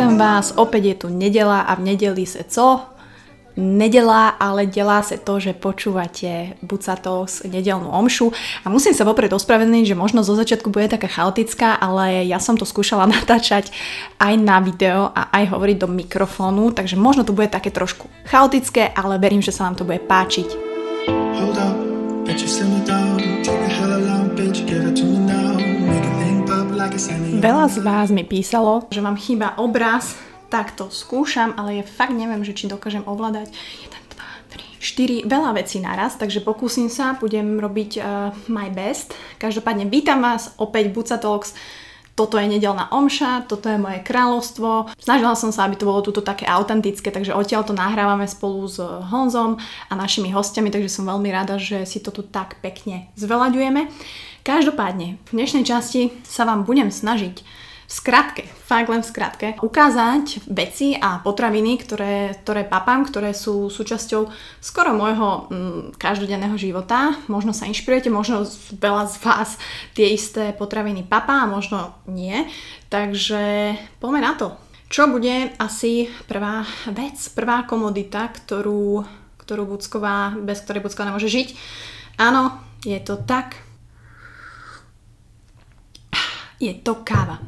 Vítam vás, opäť je tu nedela a v nedeli sa co? Nedela, ale delá sa to, že počúvate Bucatos nedelnú omšu a musím sa vopred ospravedlniť, že možno zo začiatku bude taká chaotická, ale ja som to skúšala natáčať aj na video a aj hovoriť do mikrofónu, takže možno to bude také trošku chaotické, ale verím, že sa vám to bude páčiť. Hold Veľa z vás mi písalo, že vám chýba obraz, tak to skúšam, ale ja fakt neviem, že či dokážem ovládať 1, 2, 3, 4, veľa vecí naraz, takže pokúsim sa, budem robiť uh, my best. Každopádne vítam vás opäť Buca Talks, toto je nedelná omša, toto je moje kráľovstvo. Snažila som sa, aby to bolo tuto také autentické, takže odtiaľ to nahrávame spolu s Honzom a našimi hostiami, takže som veľmi rada, že si to tu tak pekne zveľaďujeme. Každopádne, v dnešnej časti sa vám budem snažiť v skratke, fakt len v skratke, ukázať veci a potraviny, ktoré, ktoré papám, ktoré sú súčasťou skoro môjho mm, každodenného života. Možno sa inšpirujete, možno veľa z vás tie isté potraviny papá a možno nie. Takže poďme na to. Čo bude asi prvá vec, prvá komodita, ktorú, ktorú Bucková, bez ktorej Bucková nemôže žiť? Áno, je to tak, je to káva.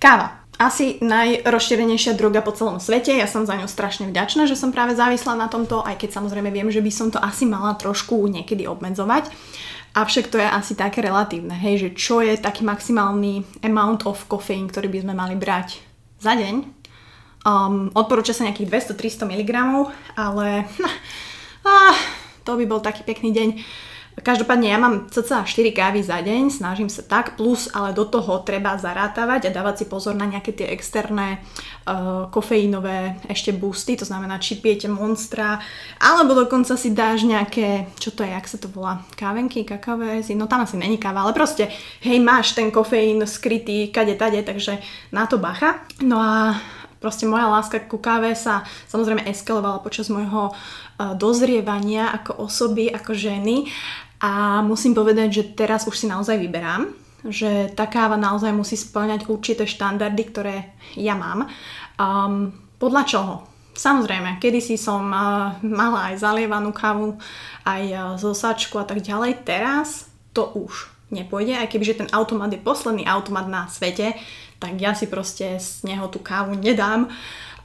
Káva. Asi najrozšírenejšia droga po celom svete. Ja som za ňu strašne vďačná, že som práve závislá na tomto, aj keď samozrejme viem, že by som to asi mala trošku niekedy obmedzovať. Avšak to je asi také relatívne, hej, že čo je taký maximálny amount of coffeine, ktorý by sme mali brať za deň. Um, odporúča sa nejakých 200-300 mg, ale ah, to by bol taký pekný deň Každopádne ja mám cca 4 kávy za deň, snažím sa tak, plus ale do toho treba zarátavať a dávať si pozor na nejaké tie externé uh, kofeínové ešte boosty, to znamená, či pijete monstra, alebo dokonca si dáš nejaké, čo to je, jak sa to volá, kávenky, kakaové, no tam asi není káva, ale proste, hej, máš ten kofeín skrytý kade tade, takže na to bacha. No a proste moja láska ku káve sa samozrejme eskalovala počas môjho dozrievania ako osoby, ako ženy a musím povedať, že teraz už si naozaj vyberám, že tá káva naozaj musí splňať určité štandardy, ktoré ja mám. Um, podľa čoho? Samozrejme, kedysi som uh, mala aj zalievanú kávu, aj uh, zo sačku a tak ďalej. Teraz to už nepôjde, aj kebyže ten automat je posledný automat na svete, tak ja si proste z neho tú kávu nedám.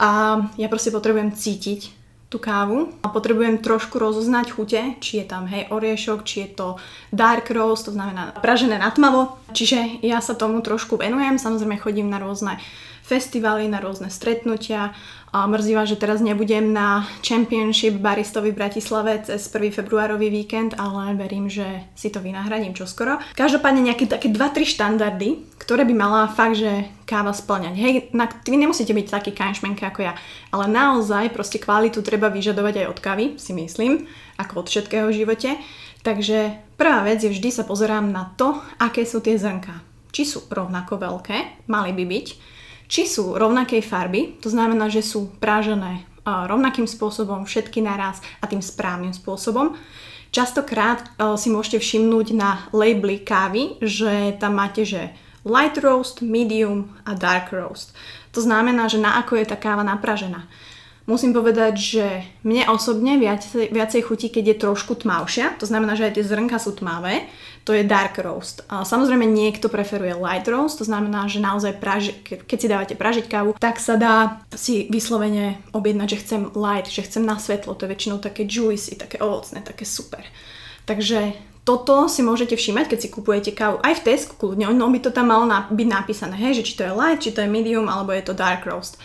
A ja proste potrebujem cítiť tú kávu a potrebujem trošku rozoznať chute, či je tam hej oriešok, či je to dark roast, to znamená pražené na tmavo. Čiže ja sa tomu trošku venujem, samozrejme chodím na rôzne festivaly, na rôzne stretnutia. A mrzí že teraz nebudem na Championship baristovi v Bratislave cez 1. februárový víkend, ale verím, že si to vynahradím čoskoro. Každopádne nejaké také 2-3 štandardy, ktoré by mala fakt, že káva splňať. Hej, na, vy nemusíte byť taký kanšmenka ako ja, ale naozaj proste kvalitu treba vyžadovať aj od kávy, si myslím, ako od všetkého v živote. Takže prvá vec je vždy sa pozerám na to, aké sú tie zrnka. Či sú rovnako veľké, mali by byť, či sú rovnakej farby, to znamená, že sú prážené rovnakým spôsobom, všetky naraz a tým správnym spôsobom. Častokrát si môžete všimnúť na labely kávy, že tam máte, že light roast, medium a dark roast. To znamená, že na ako je tá káva napražená. Musím povedať, že mne osobne viacej, viacej chutí, keď je trošku tmavšia, to znamená, že aj tie zrnka sú tmavé, to je dark roast. A samozrejme niekto preferuje light roast, to znamená, že naozaj praži, keď si dávate pražiť kávu, tak sa dá si vyslovene objednať, že chcem light, že chcem na svetlo, to je väčšinou také juicy, také ovocné, také super. Takže toto si môžete všímať, keď si kupujete kávu aj v Tesco kľudne, no by to tam malo byť napísané, hej, že či to je light, či to je medium, alebo je to dark roast.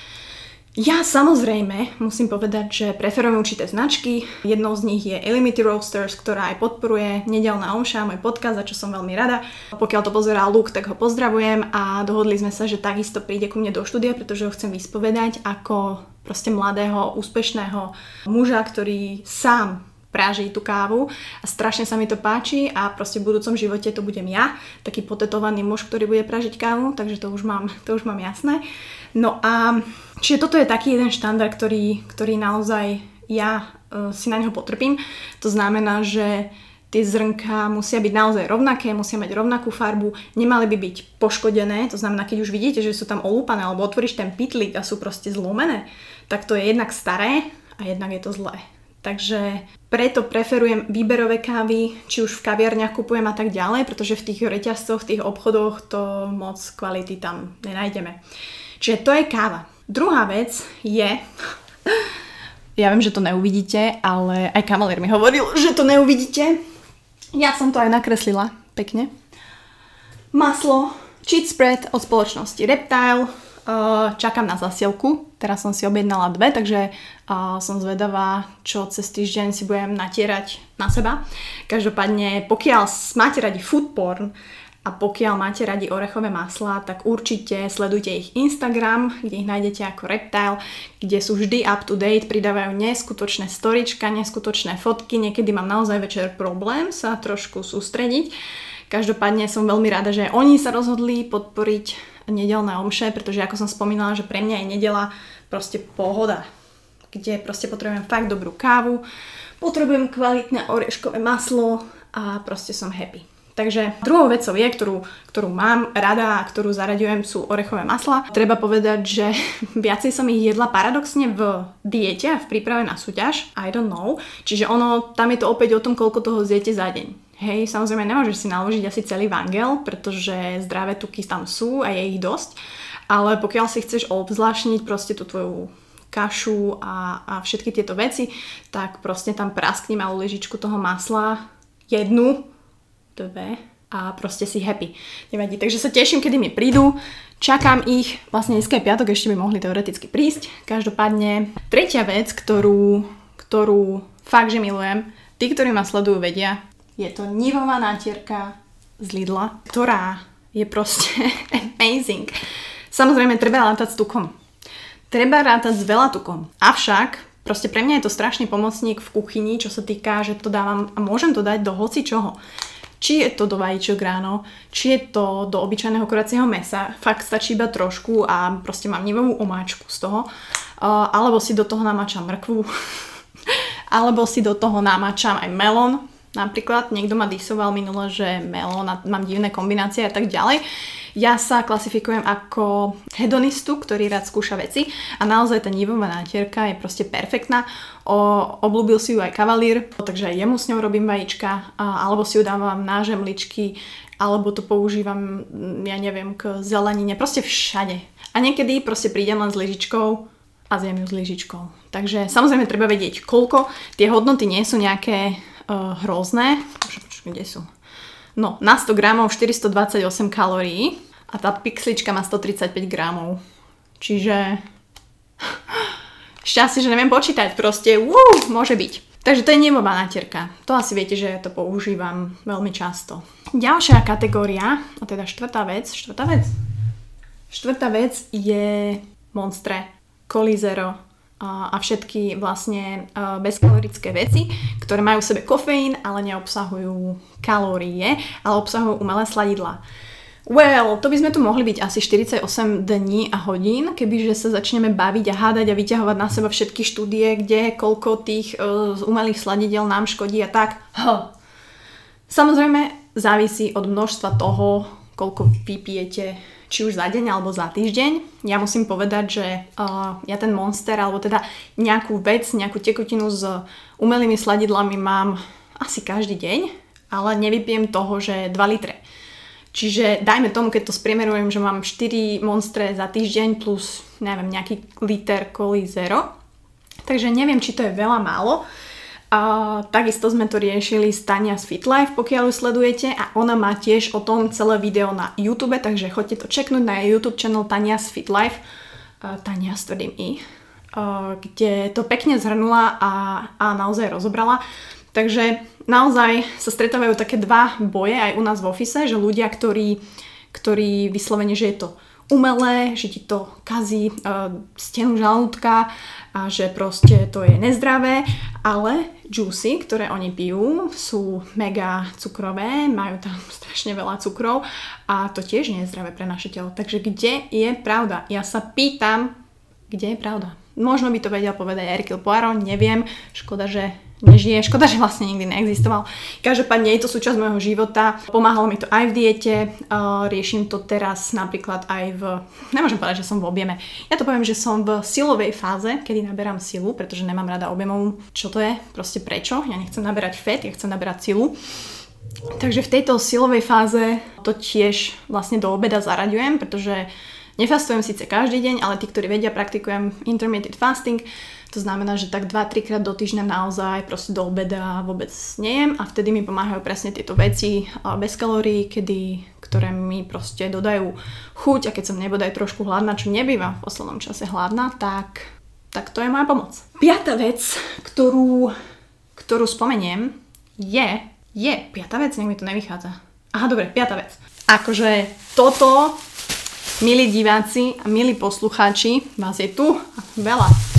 Ja samozrejme musím povedať, že preferujem určité značky. Jednou z nich je Elimity Roasters, ktorá aj podporuje nedelná omša, môj podcast, za čo som veľmi rada. Pokiaľ to pozerá Luke, tak ho pozdravujem a dohodli sme sa, že takisto príde ku mne do štúdia, pretože ho chcem vyspovedať ako proste mladého, úspešného muža, ktorý sám práži tú kávu a strašne sa mi to páči a proste v budúcom živote to budem ja, taký potetovaný muž, ktorý bude pražiť kávu, takže to už mám, to už mám jasné. No a čiže toto je taký jeden štandard, ktorý, ktorý naozaj ja uh, si na neho potrpím. To znamená, že tie zrnka musia byť naozaj rovnaké, musia mať rovnakú farbu, nemali by byť poškodené, to znamená, keď už vidíte, že sú tam olúpané alebo otvoríš ten pitlik a sú proste zlomené, tak to je jednak staré a jednak je to zlé. Takže preto preferujem výberové kávy, či už v kaviarniach kupujem a tak ďalej, pretože v tých reťazcoch, v tých obchodoch to moc kvality tam nenájdeme. Čiže to je káva. Druhá vec je, ja viem, že to neuvidíte, ale aj kamalér mi hovoril, že to neuvidíte. Ja som to aj nakreslila pekne. Maslo, cheat spread od spoločnosti Reptile, čakám na zasielku. Teraz som si objednala dve, takže som zvedavá, čo cez týždeň si budem natierať na seba. Každopádne, pokiaľ máte radi food porn a pokiaľ máte radi orechové maslá, tak určite sledujte ich Instagram, kde ich nájdete ako Reptile, kde sú vždy up to date, pridávajú neskutočné storička, neskutočné fotky, niekedy mám naozaj večer problém sa trošku sústrediť. Každopádne som veľmi rada, že oni sa rozhodli podporiť nedelné omše, pretože ako som spomínala, že pre mňa je nedela proste pohoda, kde proste potrebujem fakt dobrú kávu, potrebujem kvalitné oreškové maslo a proste som happy. Takže druhou vecou je, ktorú, ktorú mám rada a ktorú zaraďujem, sú orechové masla. Treba povedať, že viacej som ich jedla paradoxne v diete a v príprave na súťaž. I don't know. Čiže ono, tam je to opäť o tom, koľko toho zjete za deň. Hej, samozrejme nemôžeš si naložiť asi celý vangel, pretože zdravé tuky tam sú a je ich dosť, ale pokiaľ si chceš obzvlášniť proste tú tvoju kašu a, a všetky tieto veci, tak proste tam praskni malú ležičku toho masla, jednu, dve a proste si happy. Nevadí. Takže sa teším, kedy mi prídu. Čakám ich, vlastne dneska je piatok, ešte by mohli teoreticky prísť. Každopádne, tretia vec, ktorú, ktorú fakt, že milujem, tí, ktorí ma sledujú, vedia, je to nivová nátierka z Lidla, ktorá je proste amazing. Samozrejme, treba rátať s tukom. Treba rátať s veľa tukom. Avšak, proste pre mňa je to strašný pomocník v kuchyni, čo sa týka, že to dávam a môžem to dať do hoci čoho. Či je to do vajíčok ráno, či je to do obyčajného kuracieho mesa, fakt stačí iba trošku a proste mám nivovú omáčku z toho. Alebo si do toho namáčam mrkvu, alebo si do toho namáčam aj melón, Napríklad niekto ma disoval minule, že melón a mám divné kombinácie a tak ďalej. Ja sa klasifikujem ako hedonistu, ktorý rád skúša veci a naozaj tá nivová nátierka je proste perfektná. O, oblúbil si ju aj kavalír, takže aj jemu s ňou robím vajíčka, a, alebo si ju dávam na žemličky, alebo to používam, ja neviem, k zelenine, proste všade. A niekedy proste prídem len s lyžičkou a zjem ju s lyžičkou. Takže samozrejme treba vedieť, koľko. Tie hodnoty nie sú nejaké uh, hrozné. Kde sú? No, na 100 gramov 428 kalórií a tá pixlička má 135 gramov. Čiže šťastie, že neviem počítať, proste uh, môže byť. Takže to je nebová natierka. To asi viete, že to používam veľmi často. Ďalšia kategória, a teda štvrtá vec, štvrtá vec? Štvrtá vec je Monstre, Colizero, a všetky vlastne bezkalorické veci, ktoré majú v sebe kofeín, ale neobsahujú kalórie, ale obsahujú umelé sladidla. Well, to by sme tu mohli byť asi 48 dní a hodín, kebyže sa začneme baviť a hádať a vyťahovať na seba všetky štúdie, kde koľko tých uh, umelých sladidel nám škodí a tak. Huh. Samozrejme, závisí od množstva toho, koľko vypijete či už za deň alebo za týždeň. Ja musím povedať, že uh, ja ten monster alebo teda nejakú vec, nejakú tekutinu s umelými sladidlami mám asi každý deň, ale nevypijem toho, že 2 litre. Čiže dajme tomu, keď to spriemerujem, že mám 4 monstre za týždeň plus, neviem, nejaký liter koli zero. Takže neviem, či to je veľa málo. A takisto sme to riešili s Tania z FitLife, pokiaľ ju sledujete a ona má tiež o tom celé video na YouTube, takže choďte to čeknúť na YouTube channel Tania z FitLife, uh, Tania s tvrdým i, uh, kde to pekne zhrnula a, a naozaj rozobrala. Takže naozaj sa stretávajú také dva boje aj u nás v office, že ľudia, ktorí, ktorí vyslovene, že je to umelé, že ti to kazí uh, stenu žalúdka a že proste to je nezdravé, ale juicy, ktoré oni pijú, sú mega cukrové, majú tam strašne veľa cukrov a to tiež nie je zdravé pre naše telo. Takže kde je pravda? Ja sa pýtam, kde je pravda? Možno by to vedel povedať Erkil Poirot, neviem, škoda, že nežije. Škoda, že vlastne nikdy neexistoval. Každopádne je to súčasť môjho života. Pomáhalo mi to aj v diete. Riešim to teraz napríklad aj v... Nemôžem povedať, že som v objeme. Ja to poviem, že som v silovej fáze, kedy naberám silu, pretože nemám rada objemov. Čo to je? Proste prečo? Ja nechcem naberať fet, ja chcem naberať silu. Takže v tejto silovej fáze to tiež vlastne do obeda zaraďujem, pretože nefastujem síce každý deň, ale tí, ktorí vedia, praktikujem intermittent fasting, to znamená, že tak 2-3 krát do týždňa naozaj proste do obeda vôbec nejem a vtedy mi pomáhajú presne tieto veci bez kalórií, kedy, ktoré mi proste dodajú chuť a keď som nebodaj trošku hladná, čo nebývam v poslednom čase hladná, tak, tak to je moja pomoc. Piatá vec, ktorú, ktorú spomeniem, je, je, piatá vec, nech mi to nevychádza. Aha, dobre, piatá vec. Akože toto, milí diváci a milí poslucháči, vás je tu veľa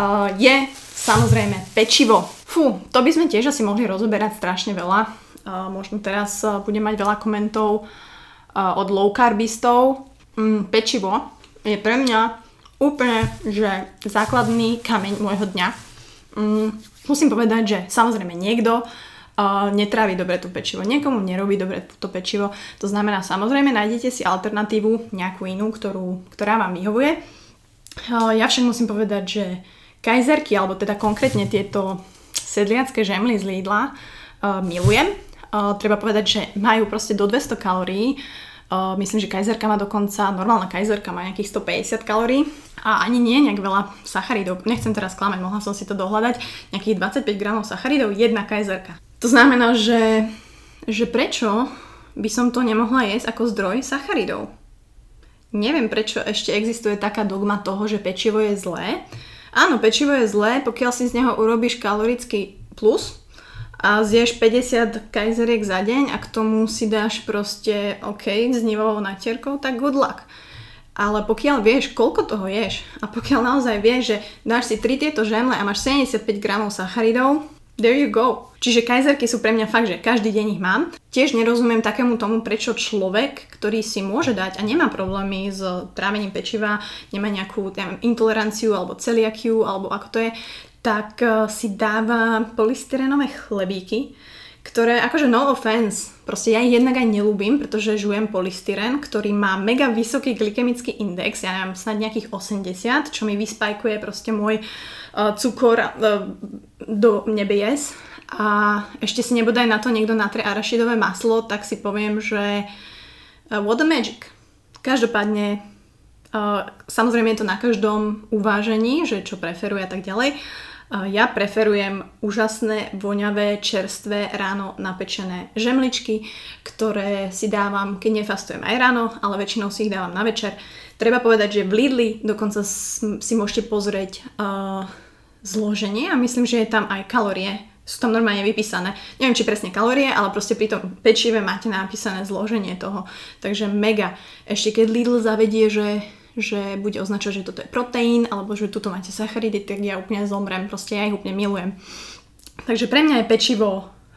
uh, je samozrejme pečivo. Fú, to by sme tiež asi mohli rozoberať strašne veľa. Uh, možno teraz uh, budem mať veľa komentov uh, od low carbistov. Mm, pečivo je pre mňa úplne, že základný kameň môjho dňa. Mm, musím povedať, že samozrejme niekto uh, netrávi dobre to pečivo. Niekomu nerobí dobre to pečivo. To znamená, samozrejme, nájdete si alternatívu, nejakú inú, ktorú, ktorá vám vyhovuje. Uh, ja však musím povedať, že Kajzerky, alebo teda konkrétne tieto sedliacké žemly z Lidla uh, milujem. Uh, treba povedať, že majú proste do 200 kalórií. Uh, myslím, že kajzerka má dokonca, normálna kajzerka má nejakých 150 kalórií a ani nie nejak veľa sacharidov. Nechcem teraz klamať, mohla som si to dohľadať. Nejakých 25 gramov sacharidov, jedna kajzerka. To znamená, že, že prečo by som to nemohla jesť ako zdroj sacharidov? Neviem, prečo ešte existuje taká dogma toho, že pečivo je zlé. Áno, pečivo je zlé, pokiaľ si z neho urobíš kalorický plus a zješ 50 kajzeriek za deň a k tomu si dáš proste OK s nivovou natierkou, tak good luck. Ale pokiaľ vieš, koľko toho ješ a pokiaľ naozaj vieš, že dáš si 3 tieto žemle a máš 75 gramov sacharidov, there you go. Čiže kajzerky sú pre mňa fakt, že každý deň ich mám. Tiež nerozumiem takému tomu, prečo človek, ktorý si môže dať a nemá problémy s trávením pečiva, nemá nejakú neviem, intoleranciu alebo celiakiu alebo ako to je, tak uh, si dáva polystyrenové chlebíky, ktoré, akože no offense, proste ja ich jednak aj nelúbim, pretože žujem polystyren, ktorý má mega vysoký glykemický index, ja neviem, snad nejakých 80, čo mi vyspajkuje proste môj cukor uh, do nebies a ešte si nebodaj na to niekto natre arašidové maslo, tak si poviem, že uh, what the magic. Každopádne, samozrejme je to na každom uvážení, že čo preferuje a tak ďalej. Ja preferujem úžasné, voňavé, čerstvé, ráno napečené žemličky, ktoré si dávam, keď nefastujem aj ráno, ale väčšinou si ich dávam na večer. Treba povedať, že v Lidli dokonca si môžete pozrieť uh, zloženie a myslím, že je tam aj kalorie sú tam normálne vypísané. Neviem, či presne kalórie, ale proste pri tom pečive máte napísané zloženie toho. Takže mega. Ešte keď Lidl zavedie, že že bude označovať, že toto je proteín, alebo že tuto máte sacharidy, tak ja úplne zomrem, proste ja ich úplne milujem. Takže pre mňa je pečivo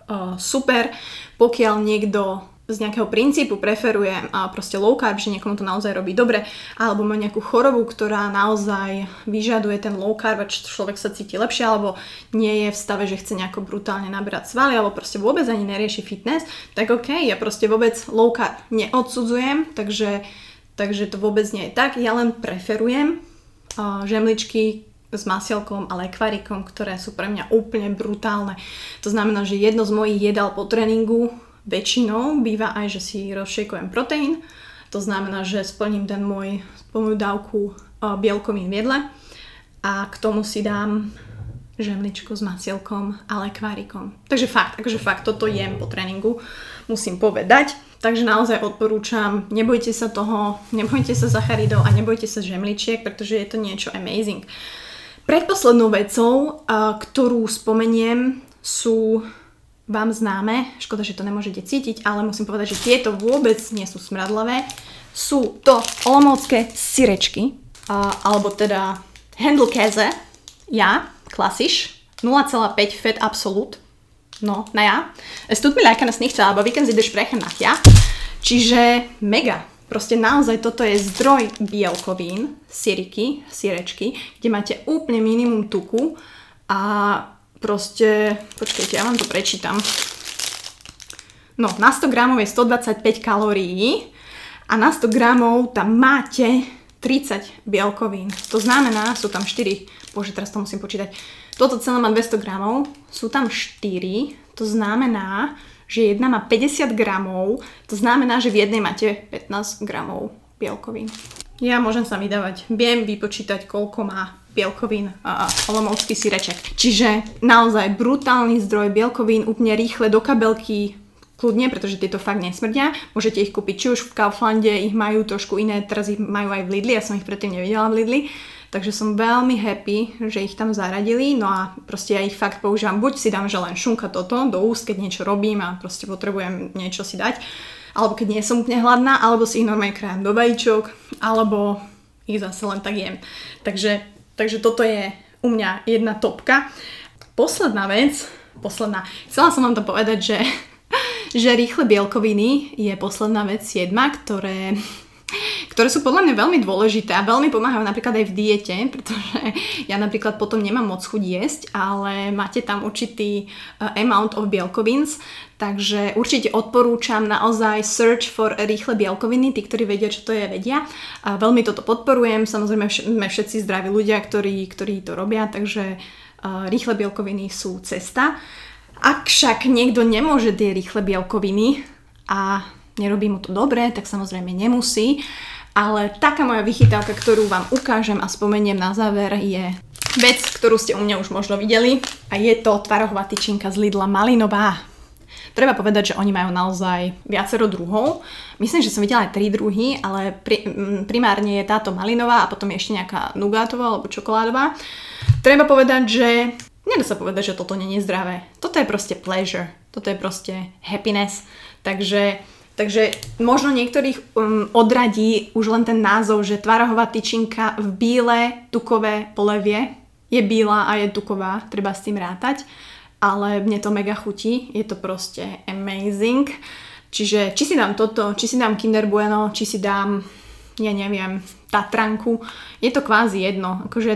uh, super, pokiaľ niekto z nejakého princípu preferuje a proste low carb, že niekomu to naozaj robí dobre, alebo má nejakú chorobu, ktorá naozaj vyžaduje ten low carb a človek sa cíti lepšie, alebo nie je v stave, že chce nejako brutálne naberať svaly, alebo proste vôbec ani nerieši fitness, tak ok, ja proste vôbec low carb neodsudzujem, takže, takže to vôbec nie je tak, ja len preferujem uh, žemličky, s masielkom a lekvarikom, ktoré sú pre mňa úplne brutálne. To znamená, že jedno z mojich jedal po tréningu väčšinou býva aj, že si rozšejkujem proteín, to znamená, že splním ten môj moju dávku bielkovín v jedle a k tomu si dám žemličku s masielkom a lekvárikom. Takže fakt, akože fakt, toto jem po tréningu, musím povedať. Takže naozaj odporúčam, nebojte sa toho, nebojte sa zacharidov a nebojte sa žemličiek, pretože je to niečo amazing. Predposlednou vecou, ktorú spomeniem, sú vám známe, škoda, že to nemôžete cítiť, ale musím povedať, že tieto vôbec nie sú smradlavé. Sú to olomoucké syrečky, a, alebo teda Handelkäse, ja, klasisch, 0,5 Fett absolut. No, naja. Es tut mir leid, kann es nicht, aber wie können Sie das sprechen nach, ja? Čiže mega. Proste naozaj toto je zdroj bielkovín, syriky, syrečky, kde máte úplne minimum tuku a proste, počkajte, ja vám to prečítam. No, na 100 gramov je 125 kalórií a na 100 gramov tam máte 30 bielkovín. To znamená, sú tam 4, bože, teraz to musím počítať. Toto celé má 200 gramov, sú tam 4, to znamená, že jedna má 50 gramov, to znamená, že v jednej máte 15 gramov bielkovín. Ja môžem sa vydávať. Viem vypočítať, koľko má bielkovín a olomovský syreček. Čiže naozaj brutálny zdroj bielkovín, úplne rýchle do kabelky, kľudne, pretože tieto fakt nesmrdia. Môžete ich kúpiť či už v Kauflande, ich majú trošku iné, teraz ich majú aj v Lidli, ja som ich predtým nevidela v Lidli. Takže som veľmi happy, že ich tam zaradili, no a proste ja ich fakt používam, buď si dám, že len šunka toto do úst, keď niečo robím a proste potrebujem niečo si dať, alebo keď nie som úplne hladná, alebo si ich normálne krájam do vajíčok, alebo ich zase len tak jem. Takže, takže toto je u mňa jedna topka. Posledná vec, posledná, chcela som vám to povedať, že že rýchle bielkoviny je posledná vec siedma, ktoré ktoré sú podľa mňa veľmi dôležité a veľmi pomáhajú napríklad aj v diete, pretože ja napríklad potom nemám moc chuť jesť, ale máte tam určitý uh, amount of bielkovins, takže určite odporúčam naozaj search for rýchle bielkoviny, tí, ktorí vedia, čo to je, vedia. A veľmi toto podporujem, samozrejme sme všetci zdraví ľudia, ktorí, ktorí to robia, takže uh, rýchle bielkoviny sú cesta. Ak však niekto nemôže tie rýchle bielkoviny a nerobí mu to dobre, tak samozrejme nemusí. Ale taká moja vychytávka, ktorú vám ukážem a spomeniem na záver je vec, ktorú ste u mňa už možno videli a je to tvarohová tyčinka z Lidla Malinová. Treba povedať, že oni majú naozaj viacero druhov. Myslím, že som videla aj tri druhy, ale pri, primárne je táto malinová a potom je ešte nejaká nugátová alebo čokoládová. Treba povedať, že Nedá sa povedať, že toto je zdravé. Toto je proste pleasure. Toto je proste happiness. Takže, takže možno niektorých um, odradí už len ten názov, že tvárahová tyčinka v bíle tukové polevie je bíla a je tuková, treba s tým rátať. Ale mne to mega chutí, je to proste amazing. Čiže či si dám toto, či si dám Kinder Bueno, či si dám, ja neviem, Tatranku, je to kvázi jedno. Akože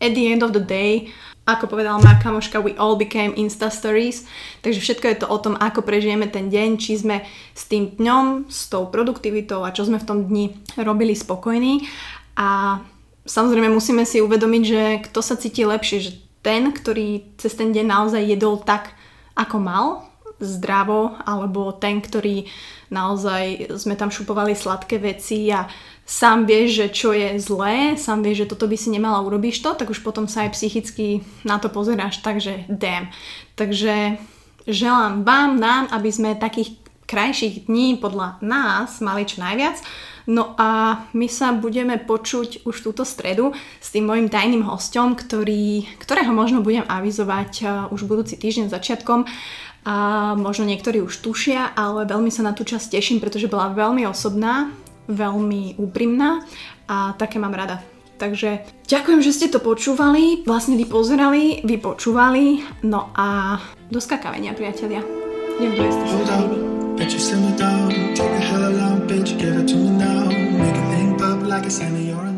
at the end of the day ako povedala moja kamoška, we all became Insta Stories, takže všetko je to o tom, ako prežijeme ten deň, či sme s tým dňom, s tou produktivitou a čo sme v tom dni robili spokojní. A samozrejme musíme si uvedomiť, že kto sa cíti lepšie, že ten, ktorý cez ten deň naozaj jedol tak, ako mal, zdravo, alebo ten, ktorý naozaj sme tam šupovali sladké veci a sám vieš, že čo je zlé, sám vieš, že toto by si nemala, urobiť to, tak už potom sa aj psychicky na to pozeráš, takže damn. Takže želám vám, nám, aby sme takých krajších dní podľa nás mali čo najviac. No a my sa budeme počuť už túto stredu s tým mojim tajným hostom, ktorý, ktorého možno budem avizovať uh, už budúci týždeň začiatkom a možno niektorí už tušia, ale veľmi sa na tú časť teším, pretože bola veľmi osobná, veľmi úprimná a také mám rada. Takže ďakujem, že ste to počúvali, vlastne vy pozerali, vy počúvali, no a do skakavenia, priatelia. Idem do jeste sa Bitch, you simmer down, take a hell of long bitch, give it to me now. Make a thing pop like it's in your